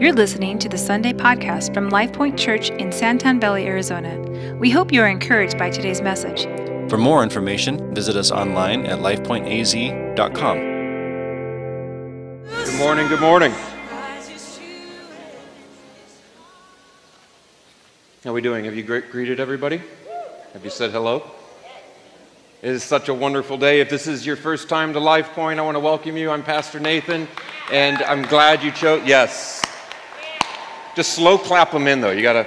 You're listening to the Sunday podcast from LifePoint Church in Santan Valley, Arizona. We hope you are encouraged by today's message. For more information, visit us online at lifepointaz.com. Good morning, good morning. How are we doing? Have you gre- greeted everybody? Have you said hello? It is such a wonderful day. If this is your first time to LifePoint, I want to welcome you. I'm Pastor Nathan, and I'm glad you chose. Yes. Just slow clap them in, though. You got to.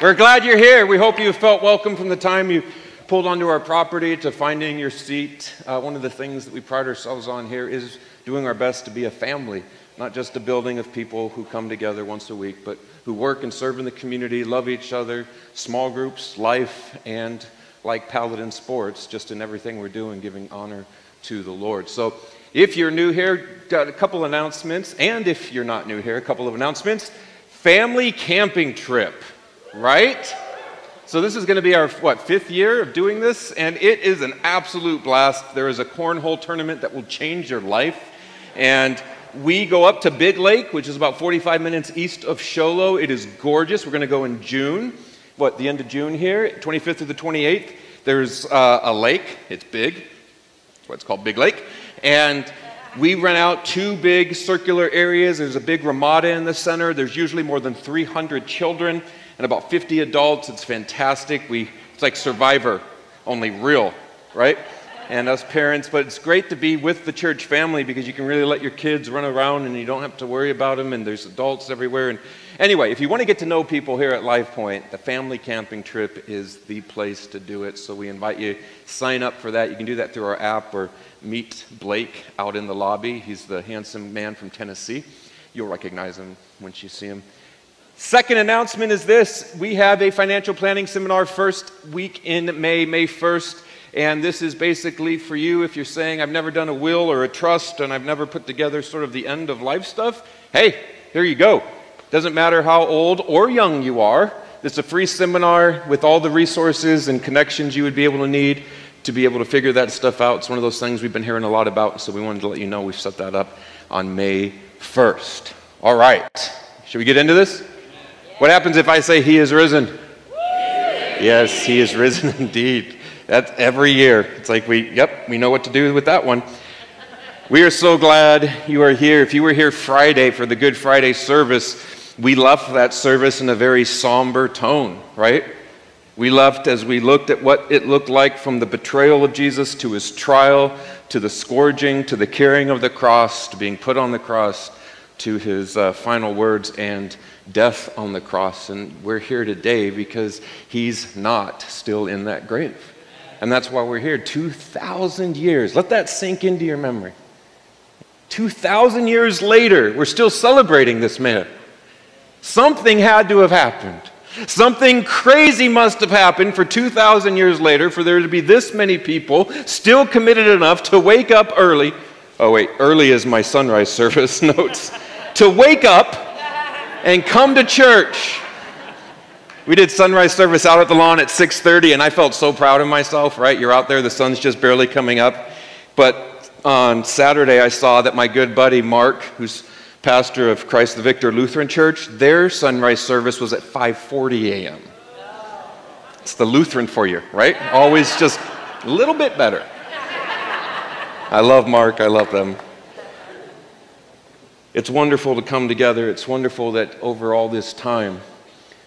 We're glad you're here. We hope you felt welcome from the time you pulled onto our property to finding your seat. Uh, one of the things that we pride ourselves on here is doing our best to be a family, not just a building of people who come together once a week, but who work and serve in the community, love each other, small groups, life, and like Paladin Sports, just in everything we're doing, giving honor to the Lord. So if you're new here, a couple announcements, and if you're not new here, a couple of announcements. Family camping trip, right? So this is going to be our what fifth year of doing this, and it is an absolute blast. There is a cornhole tournament that will change your life, and we go up to Big Lake, which is about 45 minutes east of Show Low. It is gorgeous. We're going to go in June. What the end of June here, 25th to the 28th. There's uh, a lake. It's big. That's why it's called Big Lake, and we rent out two big circular areas. There's a big Ramada in the center. There's usually more than 300 children and about 50 adults. It's fantastic. We, it's like Survivor, only real, right? And us parents, but it's great to be with the church family because you can really let your kids run around and you don't have to worry about them, and there's adults everywhere. And anyway, if you want to get to know people here at Life Point, the family camping trip is the place to do it. So we invite you sign up for that. You can do that through our app or meet Blake out in the lobby. He's the handsome man from Tennessee. You'll recognize him when you see him. Second announcement is this we have a financial planning seminar first week in May, May 1st. And this is basically for you if you're saying, I've never done a will or a trust and I've never put together sort of the end of life stuff. Hey, here you go. Doesn't matter how old or young you are, it's a free seminar with all the resources and connections you would be able to need to be able to figure that stuff out. It's one of those things we've been hearing a lot about, so we wanted to let you know we've set that up on May 1st. All right. Should we get into this? What happens if I say he is risen? Yes, he is risen indeed. That's every year. It's like we, yep, we know what to do with that one. We are so glad you are here. If you were here Friday for the Good Friday service, we left that service in a very somber tone, right? We left as we looked at what it looked like from the betrayal of Jesus to his trial, to the scourging, to the carrying of the cross, to being put on the cross, to his uh, final words and death on the cross. And we're here today because he's not still in that grave. And that's why we're here. 2,000 years. Let that sink into your memory. 2,000 years later, we're still celebrating this man. Something had to have happened. Something crazy must have happened for 2,000 years later for there to be this many people still committed enough to wake up early. Oh, wait, early is my sunrise service notes. to wake up and come to church. We did sunrise service out at the lawn at 6:30 and I felt so proud of myself, right? You're out there, the sun's just barely coming up. But on Saturday I saw that my good buddy Mark, who's pastor of Christ the Victor Lutheran Church, their sunrise service was at 5:40 a.m. It's the Lutheran for you, right? Always just a little bit better. I love Mark, I love them. It's wonderful to come together. It's wonderful that over all this time,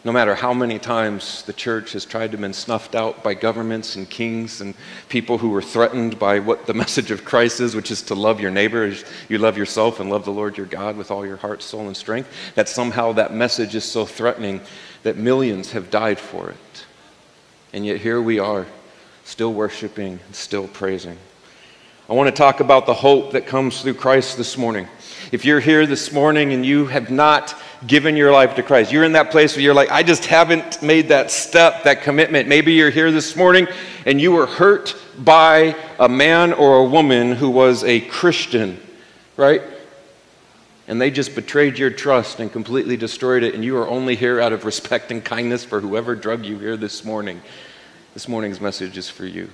no matter how many times the church has tried to be snuffed out by governments and kings and people who were threatened by what the message of Christ is, which is to love your neighbor as you love yourself and love the Lord your God with all your heart, soul, and strength, that somehow that message is so threatening that millions have died for it. And yet here we are, still worshiping, still praising. I want to talk about the hope that comes through Christ this morning. If you're here this morning and you have not given your life to Christ, you're in that place where you're like, I just haven't made that step, that commitment. Maybe you're here this morning and you were hurt by a man or a woman who was a Christian, right? And they just betrayed your trust and completely destroyed it, and you are only here out of respect and kindness for whoever drug you here this morning. This morning's message is for you.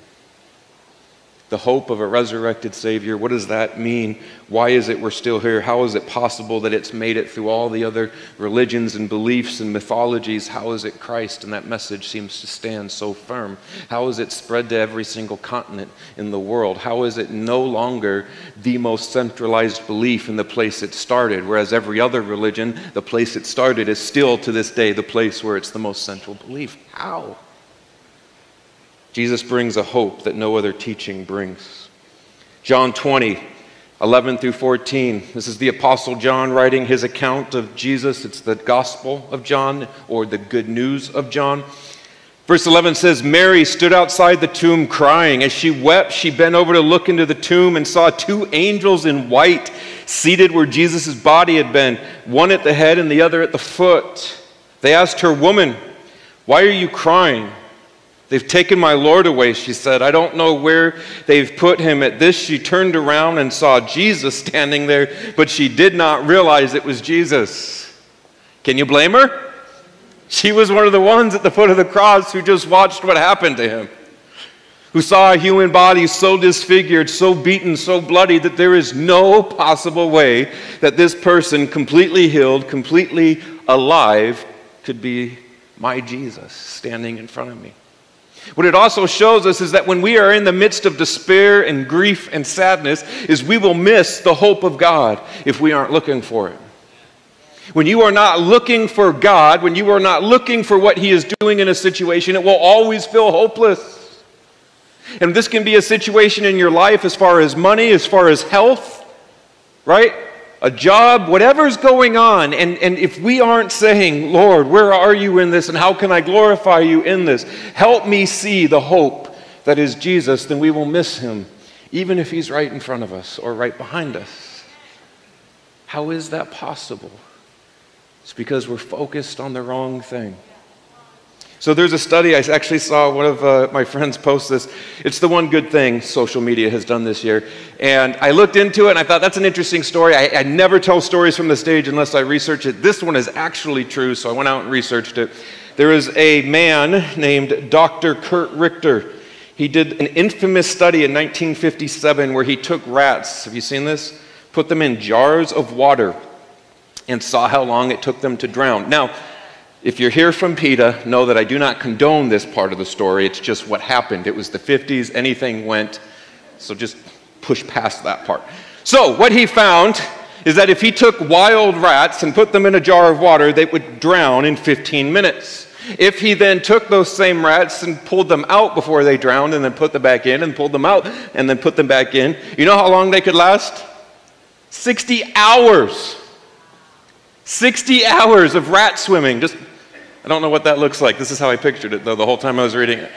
The hope of a resurrected Savior. What does that mean? Why is it we're still here? How is it possible that it's made it through all the other religions and beliefs and mythologies? How is it Christ? And that message seems to stand so firm. How is it spread to every single continent in the world? How is it no longer the most centralized belief in the place it started? Whereas every other religion, the place it started is still to this day the place where it's the most central belief. How? Jesus brings a hope that no other teaching brings. John 20, 11 through 14. This is the Apostle John writing his account of Jesus. It's the Gospel of John or the Good News of John. Verse 11 says Mary stood outside the tomb crying. As she wept, she bent over to look into the tomb and saw two angels in white seated where Jesus' body had been, one at the head and the other at the foot. They asked her, Woman, why are you crying? They've taken my Lord away, she said. I don't know where they've put him. At this, she turned around and saw Jesus standing there, but she did not realize it was Jesus. Can you blame her? She was one of the ones at the foot of the cross who just watched what happened to him, who saw a human body so disfigured, so beaten, so bloody that there is no possible way that this person, completely healed, completely alive, could be my Jesus standing in front of me. What it also shows us is that when we are in the midst of despair and grief and sadness, is we will miss the hope of God if we aren't looking for it. When you are not looking for God, when you are not looking for what He is doing in a situation, it will always feel hopeless. And this can be a situation in your life as far as money, as far as health, right? A job, whatever's going on, and, and if we aren't saying, Lord, where are you in this and how can I glorify you in this? Help me see the hope that is Jesus, then we will miss him, even if he's right in front of us or right behind us. How is that possible? It's because we're focused on the wrong thing. So there's a study, I actually saw one of uh, my friends post this. It's the one good thing social media has done this year. And I looked into it and I thought that's an interesting story. I, I never tell stories from the stage unless I research it. This one is actually true, so I went out and researched it. There is a man named Dr. Curt Richter. He did an infamous study in 1957 where he took rats. Have you seen this? Put them in jars of water and saw how long it took them to drown. Now, if you're here from PETA, know that I do not condone this part of the story. It's just what happened. It was the 50s, anything went. So just push past that part. So, what he found is that if he took wild rats and put them in a jar of water, they would drown in 15 minutes. If he then took those same rats and pulled them out before they drowned and then put them back in and pulled them out and then put them back in, you know how long they could last? 60 hours. 60 hours of rat swimming, just I don't know what that looks like. This is how I pictured it, though, the whole time I was reading it.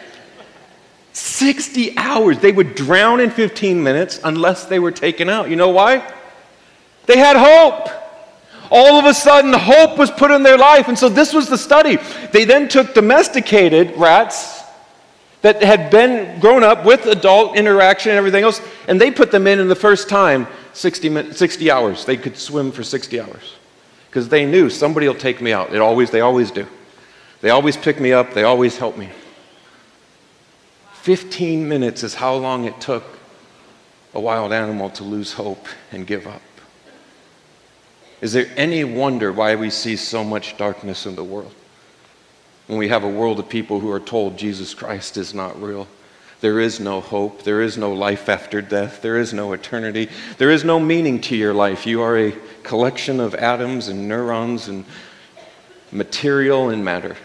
60 hours. They would drown in 15 minutes unless they were taken out. You know why? They had hope. All of a sudden, hope was put in their life. And so, this was the study. They then took domesticated rats that had been grown up with adult interaction and everything else, and they put them in in the first time 60, 60 hours. They could swim for 60 hours because they knew somebody will take me out. It always, they always do. They always pick me up, they always help me. 15 minutes is how long it took a wild animal to lose hope and give up. Is there any wonder why we see so much darkness in the world? When we have a world of people who are told Jesus Christ is not real. There is no hope. There is no life after death. There is no eternity. There is no meaning to your life. You are a collection of atoms and neurons and material and matter.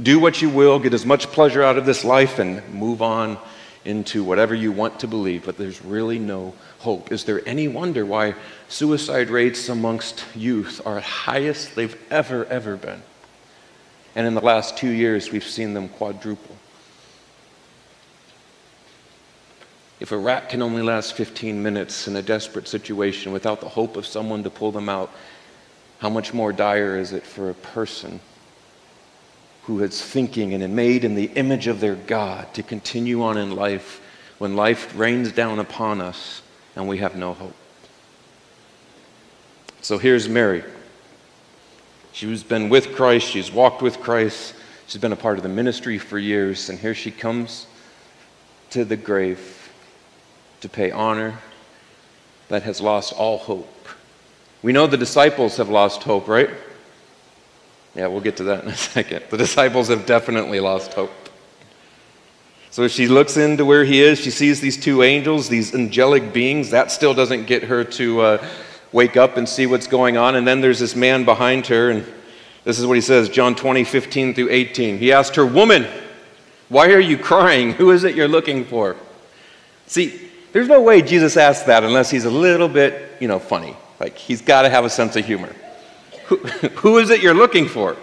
Do what you will, get as much pleasure out of this life, and move on into whatever you want to believe, but there's really no hope. Is there any wonder why suicide rates amongst youth are highest they've ever, ever been? And in the last two years, we've seen them quadruple. If a rat can only last 15 minutes in a desperate situation without the hope of someone to pull them out, how much more dire is it for a person who is thinking and made in the image of their God to continue on in life when life rains down upon us and we have no hope. So here's Mary. She's been with Christ, she's walked with Christ, she's been a part of the ministry for years, and here she comes to the grave. to pay honor, that has lost all hope. We know the disciples have lost hope, right? Yeah, we'll get to that in a second. The disciples have definitely lost hope. So she looks into where he is. She sees these two angels, these angelic beings. That still doesn't get her to uh, wake up and see what's going on. And then there's this man behind her, and this is what he says John 20, 15 through 18. He asked her, Woman, why are you crying? Who is it you're looking for? See, there's no way Jesus asked that unless he's a little bit, you know, funny. Like, he's got to have a sense of humor. Who, who is it you're looking for?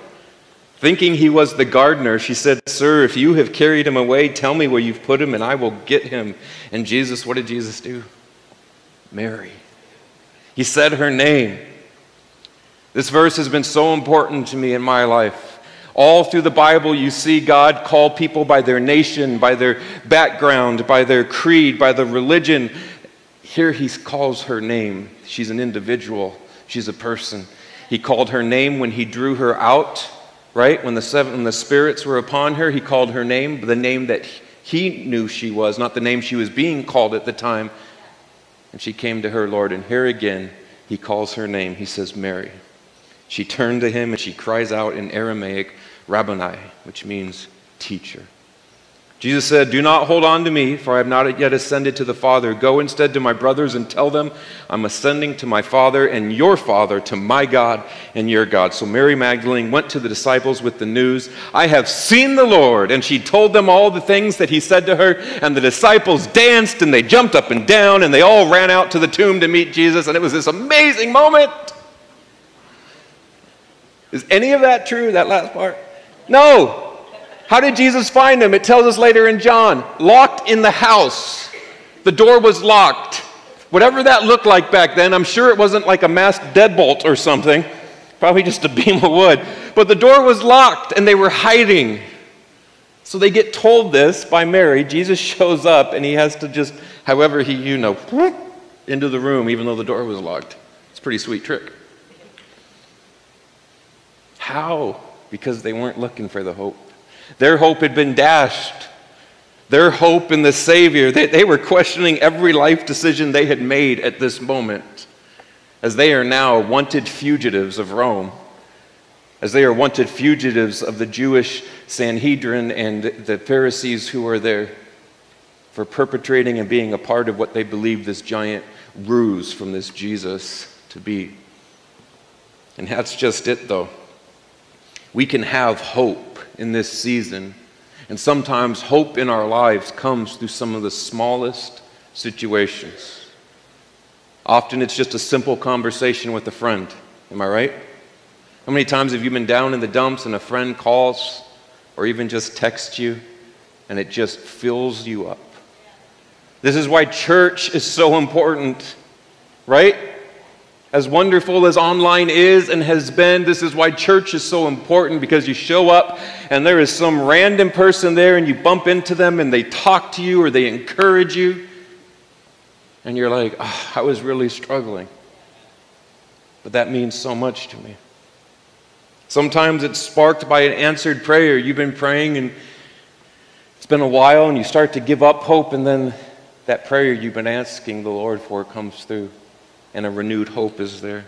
Thinking he was the gardener, she said, Sir, if you have carried him away, tell me where you've put him, and I will get him. And Jesus, what did Jesus do? Mary. He said her name. This verse has been so important to me in my life. All through the Bible, you see God call people by their nation, by their background, by their creed, by the religion. Here he calls her name. She's an individual, she's a person. He called her name when he drew her out, right? When the, seven, when the spirits were upon her, he called her name, the name that he knew she was, not the name she was being called at the time. And she came to her Lord, and here again, he calls her name. He says, Mary. She turned to him and she cries out in Aramaic, Rabboni, which means teacher. Jesus said, Do not hold on to me, for I have not yet ascended to the Father. Go instead to my brothers and tell them, I'm ascending to my Father and your Father, to my God and your God. So Mary Magdalene went to the disciples with the news, I have seen the Lord. And she told them all the things that he said to her. And the disciples danced and they jumped up and down and they all ran out to the tomb to meet Jesus. And it was this amazing moment. Is any of that true, that last part? No. How did Jesus find them? It tells us later in John locked in the house. The door was locked. Whatever that looked like back then, I'm sure it wasn't like a mass deadbolt or something, probably just a beam of wood. But the door was locked and they were hiding. So they get told this by Mary. Jesus shows up and he has to just, however, he, you know, into the room even though the door was locked. It's a pretty sweet trick. How? because they weren't looking for the hope. Their hope had been dashed. Their hope in the Savior, they, they were questioning every life decision they had made at this moment, as they are now wanted fugitives of Rome, as they are wanted fugitives of the Jewish Sanhedrin and the Pharisees who were there for perpetrating and being a part of what they believed this giant ruse from this Jesus to be. And that's just it, though we can have hope in this season. And sometimes hope in our lives comes through some of the smallest situations. Often it's just a simple conversation with a friend. Am I right? How many times have you been down in the dumps and a friend calls or even just texts you and it just fills you up? This is why church is so important, right? As wonderful as online is and has been, this is why church is so important because you show up and there is some random person there and you bump into them and they talk to you or they encourage you. And you're like, oh, I was really struggling. But that means so much to me. Sometimes it's sparked by an answered prayer. You've been praying and it's been a while and you start to give up hope, and then that prayer you've been asking the Lord for comes through and a renewed hope is there.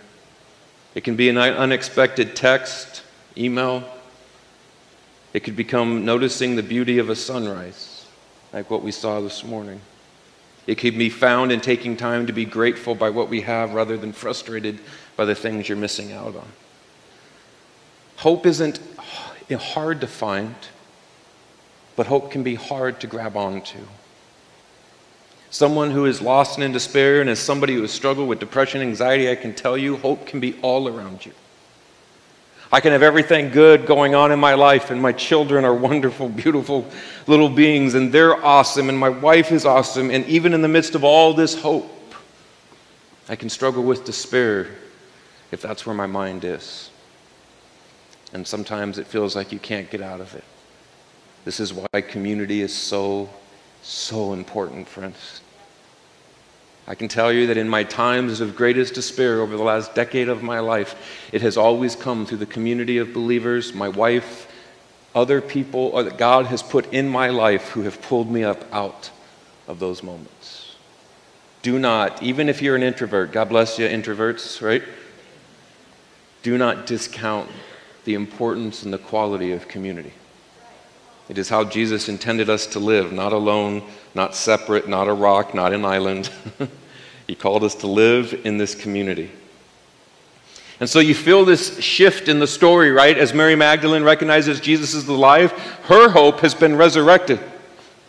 It can be an unexpected text, email. It could become noticing the beauty of a sunrise, like what we saw this morning. It can be found in taking time to be grateful by what we have rather than frustrated by the things you're missing out on. Hope isn't hard to find, but hope can be hard to grab onto. Someone who is lost and in despair, and as somebody who has struggled with depression, anxiety, I can tell you hope can be all around you. I can have everything good going on in my life, and my children are wonderful, beautiful little beings, and they're awesome, and my wife is awesome, and even in the midst of all this hope, I can struggle with despair if that's where my mind is. And sometimes it feels like you can't get out of it. This is why community is so so important, friends. I can tell you that in my times of greatest despair over the last decade of my life, it has always come through the community of believers, my wife, other people uh, that God has put in my life who have pulled me up out of those moments. do not, even if you're an introvert, God bless you, introverts, right? Do not discount the importance and the quality of community. It is how Jesus intended us to live, not alone, not separate, not a rock, not an island. he called us to live in this community. And so you feel this shift in the story, right? As Mary Magdalene recognizes Jesus is alive, her hope has been resurrected.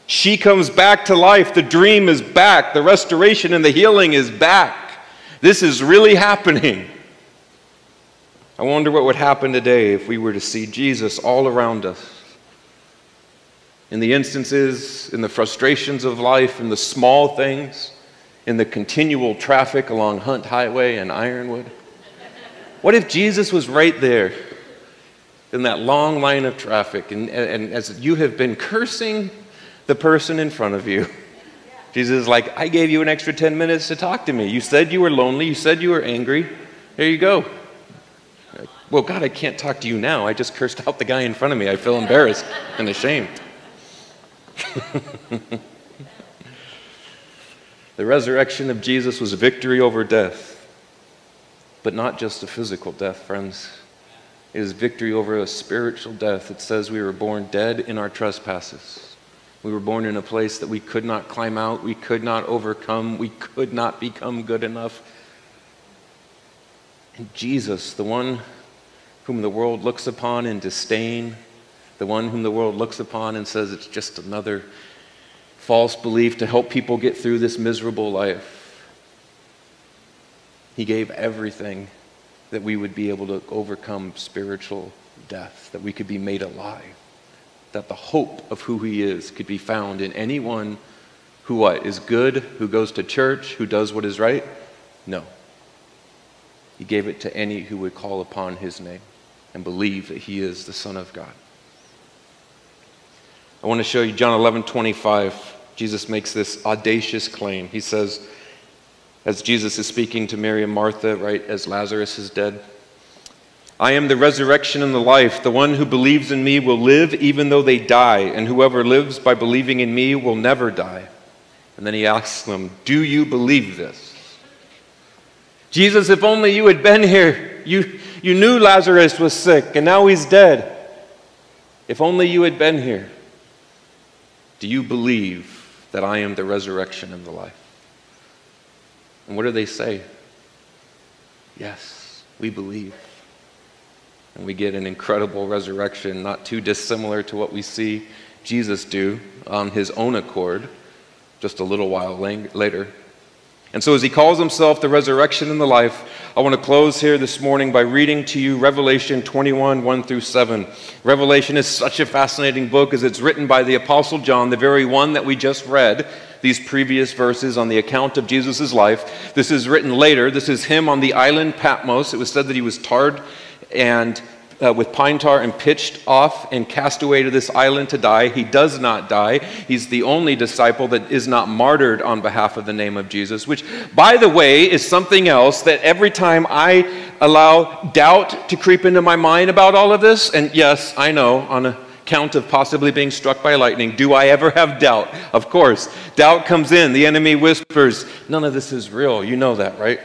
She comes back to life. The dream is back. The restoration and the healing is back. This is really happening. I wonder what would happen today if we were to see Jesus all around us. In the instances, in the frustrations of life, in the small things, in the continual traffic along Hunt Highway and Ironwood. What if Jesus was right there in that long line of traffic, and, and as you have been cursing the person in front of you, Jesus is like, I gave you an extra 10 minutes to talk to me. You said you were lonely, you said you were angry. There you go. Well, God, I can't talk to you now. I just cursed out the guy in front of me. I feel embarrassed and ashamed. the resurrection of Jesus was victory over death. But not just a physical death, friends. It is victory over a spiritual death. It says we were born dead in our trespasses. We were born in a place that we could not climb out, we could not overcome, we could not become good enough. And Jesus, the one whom the world looks upon in disdain, the one whom the world looks upon and says it's just another false belief to help people get through this miserable life. He gave everything that we would be able to overcome spiritual death, that we could be made alive, that the hope of who He is could be found in anyone who what is good, who goes to church, who does what is right? No. He gave it to any who would call upon His name and believe that He is the Son of God. I want to show you John 11 25. Jesus makes this audacious claim. He says, as Jesus is speaking to Mary and Martha, right as Lazarus is dead. I am the resurrection and the life. The one who believes in me will live even though they die, and whoever lives by believing in me will never die. And then he asks them, Do you believe this? Jesus, if only you had been here. You, you knew Lazarus was sick, and now he's dead. If only you had been here. Do you believe that I am the resurrection and the life? And what do they say? Yes, we believe. And we get an incredible resurrection, not too dissimilar to what we see Jesus do on his own accord just a little while later. And so, as he calls himself the resurrection and the life, I want to close here this morning by reading to you Revelation 21 1 through 7. Revelation is such a fascinating book as it's written by the Apostle John, the very one that we just read these previous verses on the account of Jesus' life. This is written later. This is him on the island Patmos. It was said that he was tarred and uh, with pine tar and pitched off and cast away to this island to die. He does not die. He's the only disciple that is not martyred on behalf of the name of Jesus, which, by the way, is something else that every time I allow doubt to creep into my mind about all of this, and yes, I know on a count of possibly being struck by lightning. Do I ever have doubt? Of course. Doubt comes in. The enemy whispers, None of this is real. You know that, right?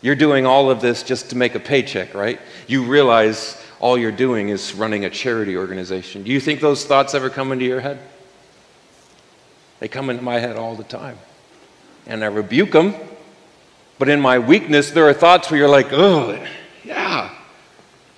You're doing all of this just to make a paycheck, right? You realize all you're doing is running a charity organization. Do you think those thoughts ever come into your head? They come into my head all the time. And I rebuke them. But in my weakness, there are thoughts where you're like, yeah,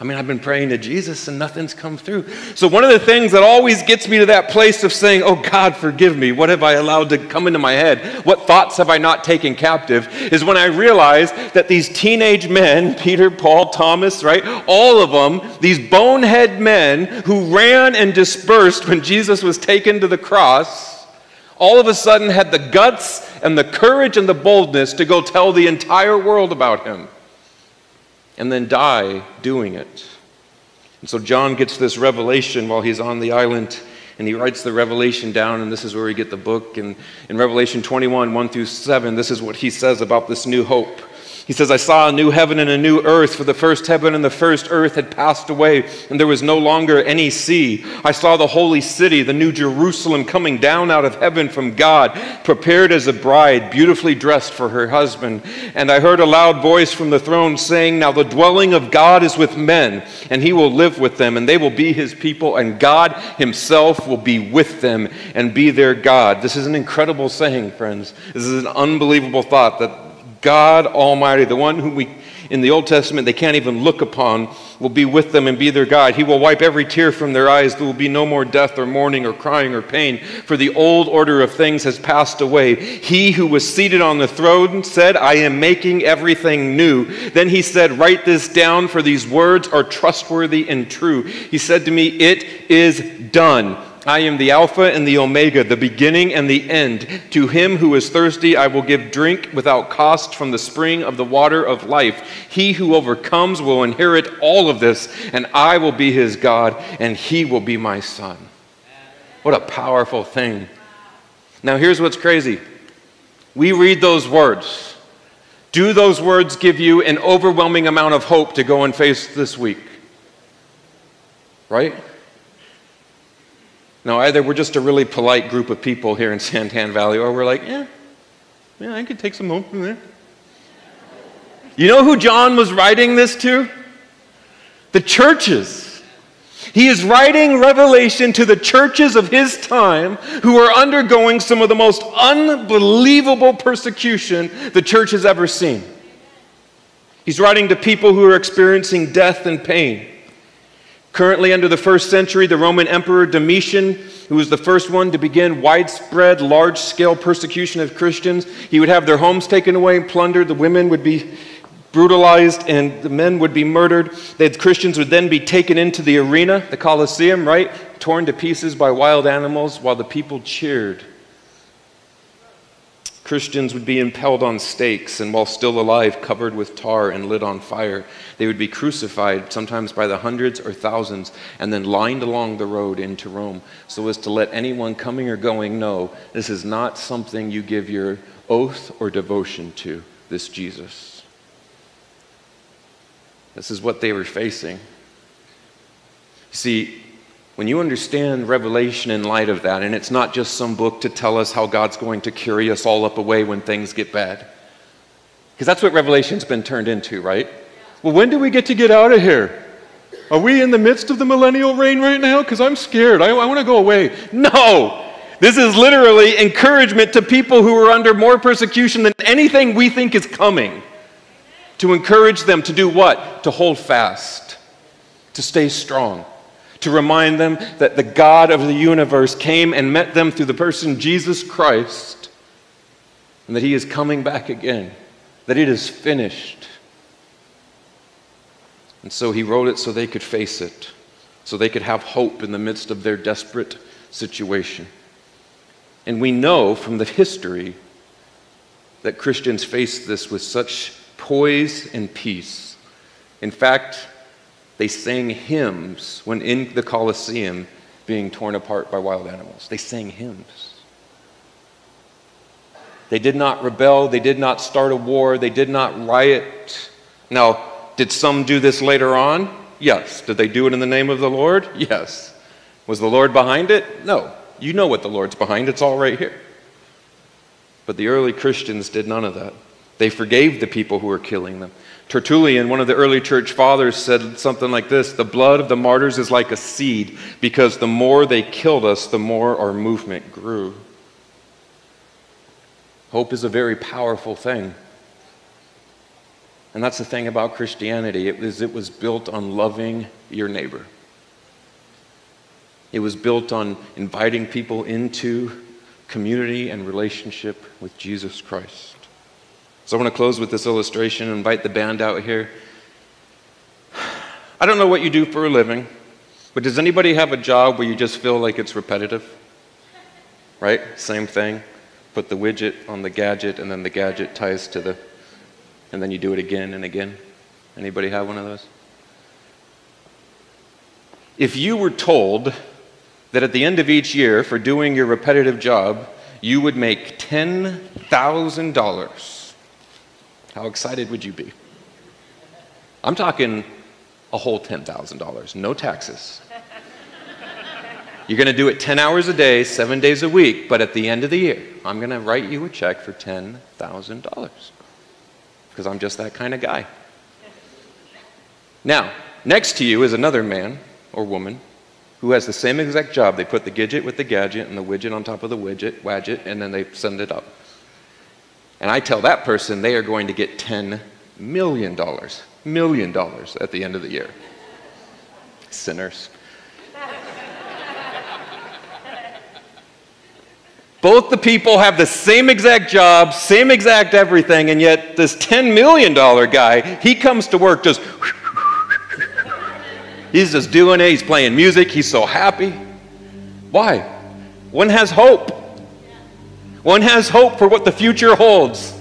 I mean, I've been praying to Jesus and nothing's come through. So, one of the things that always gets me to that place of saying, Oh God, forgive me, what have I allowed to come into my head? What thoughts have I not taken captive? is when I realize that these teenage men, Peter, Paul, Thomas, right, all of them, these bonehead men who ran and dispersed when Jesus was taken to the cross, all of a sudden had the guts and the courage and the boldness to go tell the entire world about him and then die doing it. And so John gets this revelation while he's on the island, and he writes the revelation down, and this is where we get the book. And in Revelation 21, 1 through 7, this is what he says about this new hope. He says, I saw a new heaven and a new earth, for the first heaven and the first earth had passed away, and there was no longer any sea. I saw the holy city, the new Jerusalem, coming down out of heaven from God, prepared as a bride, beautifully dressed for her husband. And I heard a loud voice from the throne saying, Now the dwelling of God is with men, and he will live with them, and they will be his people, and God himself will be with them and be their God. This is an incredible saying, friends. This is an unbelievable thought that God Almighty, the one whom we in the Old Testament they can't even look upon, will be with them and be their God. He will wipe every tear from their eyes. There will be no more death or mourning or crying or pain, for the old order of things has passed away. He who was seated on the throne said, I am making everything new. Then he said, Write this down, for these words are trustworthy and true. He said to me, It is done. I am the Alpha and the Omega, the beginning and the end. To him who is thirsty, I will give drink without cost from the spring of the water of life. He who overcomes will inherit all of this, and I will be his God, and he will be my son. What a powerful thing. Now, here's what's crazy we read those words. Do those words give you an overwhelming amount of hope to go and face this week? Right? Now, either we're just a really polite group of people here in Santan Valley, or we're like, yeah, yeah, I could take some hope from there. You know who John was writing this to? The churches. He is writing Revelation to the churches of his time who are undergoing some of the most unbelievable persecution the church has ever seen. He's writing to people who are experiencing death and pain. Currently, under the first century, the Roman Emperor Domitian, who was the first one to begin widespread, large scale persecution of Christians, he would have their homes taken away and plundered. The women would be brutalized and the men would be murdered. The Christians would then be taken into the arena, the Colosseum, right? Torn to pieces by wild animals while the people cheered. Christians would be impaled on stakes and, while still alive, covered with tar and lit on fire. They would be crucified, sometimes by the hundreds or thousands, and then lined along the road into Rome so as to let anyone coming or going know this is not something you give your oath or devotion to, this Jesus. This is what they were facing. See, when you understand Revelation in light of that, and it's not just some book to tell us how God's going to carry us all up away when things get bad, because that's what Revelation's been turned into, right? Well, when do we get to get out of here? Are we in the midst of the millennial reign right now? Because I'm scared. I, I want to go away. No! This is literally encouragement to people who are under more persecution than anything we think is coming. To encourage them to do what? To hold fast, to stay strong to remind them that the God of the universe came and met them through the person Jesus Christ, and that he is coming back again, that it is finished. And so he wrote it so they could face it, so they could have hope in the midst of their desperate situation. And we know from the history that Christians faced this with such poise and peace. In fact, they sang hymns when in the Colosseum being torn apart by wild animals. They sang hymns. They did not rebel. They did not start a war. They did not riot. Now, did some do this later on? Yes. Did they do it in the name of the Lord? Yes. Was the Lord behind it? No. You know what the Lord's behind. It's all right here. But the early Christians did none of that. They forgave the people who were killing them. Tertullian, one of the early church fathers, said something like this The blood of the martyrs is like a seed, because the more they killed us, the more our movement grew. Hope is a very powerful thing. And that's the thing about Christianity it was, it was built on loving your neighbor. It was built on inviting people into community and relationship with Jesus Christ. So I want to close with this illustration and invite the band out here. I don't know what you do for a living, but does anybody have a job where you just feel like it's repetitive? Right? Same thing. Put the widget on the gadget, and then the gadget ties to the, and then you do it again and again. Anybody have one of those? If you were told that at the end of each year, for doing your repetitive job, you would make $10,000 How excited would you be? I'm talking a whole $10,000, no taxes. You're going to do it 10 hours a day, seven days a week, but at the end of the year, I'm going to write you a check for $10,000 because I'm just that kind of guy. Now, next to you is another man or woman who has the same exact job. They put the gadget with the gadget and the widget on top of the widget, widget, and then they send it up. And I tell that person they are going to get $10 million, million dollars at the end of the year. Sinners. Both the people have the same exact job, same exact everything, and yet this $10 million guy, he comes to work just, he's just doing it, he's playing music, he's so happy. Why? One has hope. One has hope for what the future holds.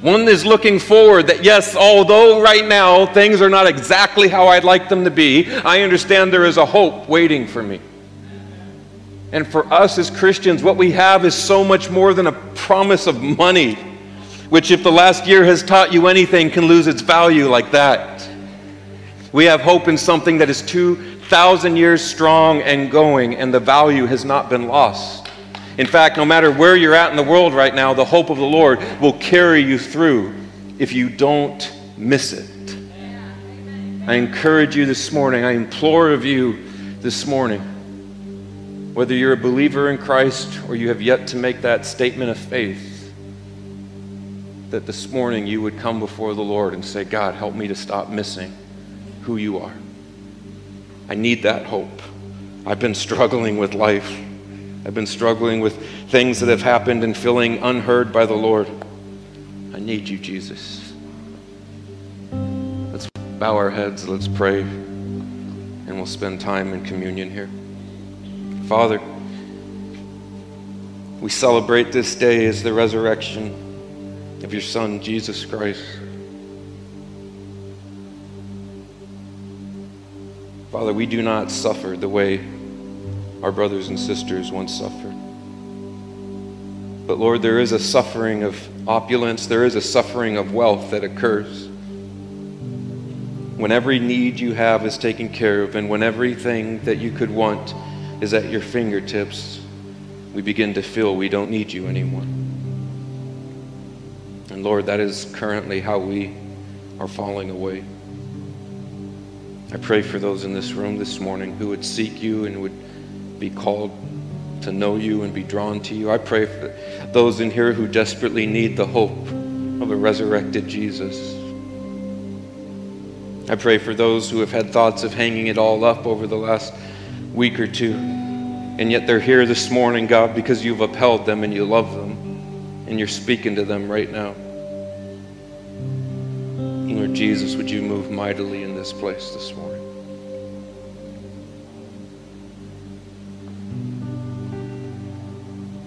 One is looking forward that, yes, although right now things are not exactly how I'd like them to be, I understand there is a hope waiting for me. And for us as Christians, what we have is so much more than a promise of money, which, if the last year has taught you anything, can lose its value like that. We have hope in something that is 2,000 years strong and going, and the value has not been lost. In fact, no matter where you're at in the world right now, the hope of the Lord will carry you through if you don't miss it. I encourage you this morning, I implore of you this morning whether you're a believer in Christ or you have yet to make that statement of faith, that this morning you would come before the Lord and say, God, help me to stop missing who you are. I need that hope. I've been struggling with life. I've been struggling with things that have happened and feeling unheard by the Lord. I need you, Jesus. Let's bow our heads, let's pray, and we'll spend time in communion here. Father, we celebrate this day as the resurrection of your Son, Jesus Christ. Father, we do not suffer the way our brothers and sisters once suffered. But Lord, there is a suffering of opulence, there is a suffering of wealth that occurs when every need you have is taken care of and when everything that you could want is at your fingertips, we begin to feel we don't need you anymore. And Lord, that is currently how we are falling away. I pray for those in this room this morning who would seek you and would be called to know you and be drawn to you. I pray for those in here who desperately need the hope of a resurrected Jesus. I pray for those who have had thoughts of hanging it all up over the last week or two. And yet they're here this morning, God, because you've upheld them and you love them. And you're speaking to them right now. Lord Jesus, would you move mightily in this place this morning?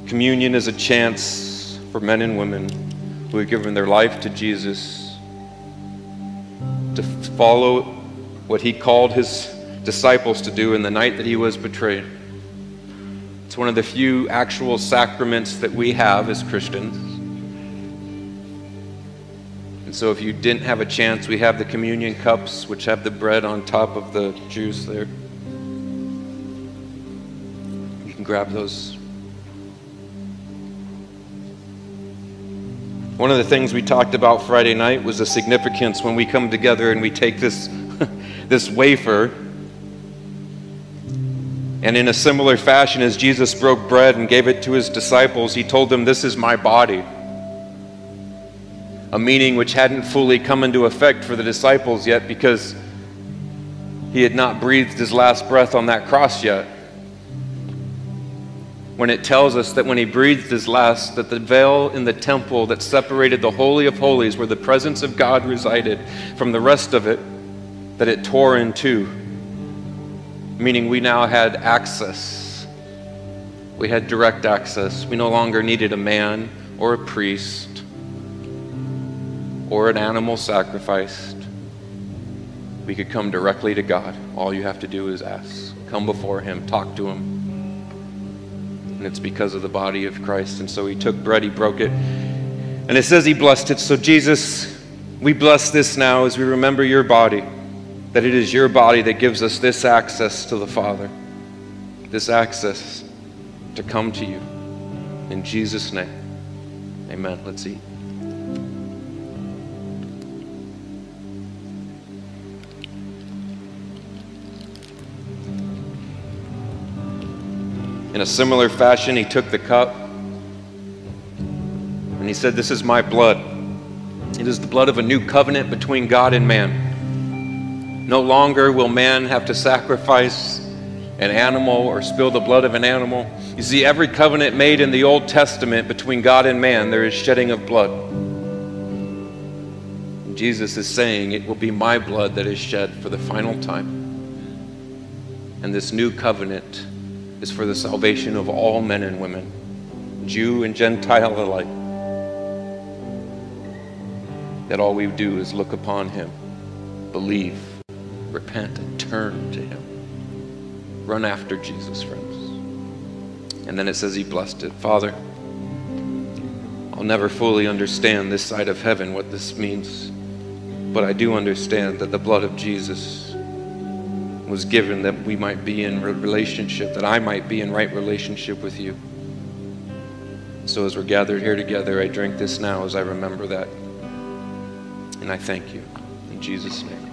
Communion is a chance for men and women who have given their life to Jesus to follow what he called his disciples to do in the night that he was betrayed. It's one of the few actual sacraments that we have as Christians. And so, if you didn't have a chance, we have the communion cups, which have the bread on top of the juice there. You can grab those. One of the things we talked about Friday night was the significance when we come together and we take this, this wafer and in a similar fashion, as Jesus broke bread and gave it to his disciples, he told them, This is my body. A meaning which hadn't fully come into effect for the disciples yet because he had not breathed his last breath on that cross yet. When it tells us that when he breathed his last, that the veil in the temple that separated the Holy of Holies, where the presence of God resided, from the rest of it, that it tore in two meaning we now had access. We had direct access. We no longer needed a man or a priest or an animal sacrificed. We could come directly to God. All you have to do is ask. Come before Him, talk to Him. And it's because of the body of Christ. And so He took bread, He broke it. And it says He blessed it. So Jesus We bless this now as we remember your body, that it is your body that gives us this access to the Father, this access to come to you. In Jesus' name, amen. Let's eat. In a similar fashion, he took the cup and he said, This is my blood. It is the blood of a new covenant between God and man. No longer will man have to sacrifice an animal or spill the blood of an animal. You see, every covenant made in the Old Testament between God and man, there is shedding of blood. And Jesus is saying, It will be my blood that is shed for the final time. And this new covenant is for the salvation of all men and women, Jew and Gentile alike. That all we do is look upon him, believe, repent, and turn to him. Run after Jesus, friends. And then it says he blessed it. Father, I'll never fully understand this side of heaven what this means, but I do understand that the blood of Jesus was given that we might be in relationship, that I might be in right relationship with you. So as we're gathered here together, I drink this now as I remember that. And I thank you. In Jesus' name.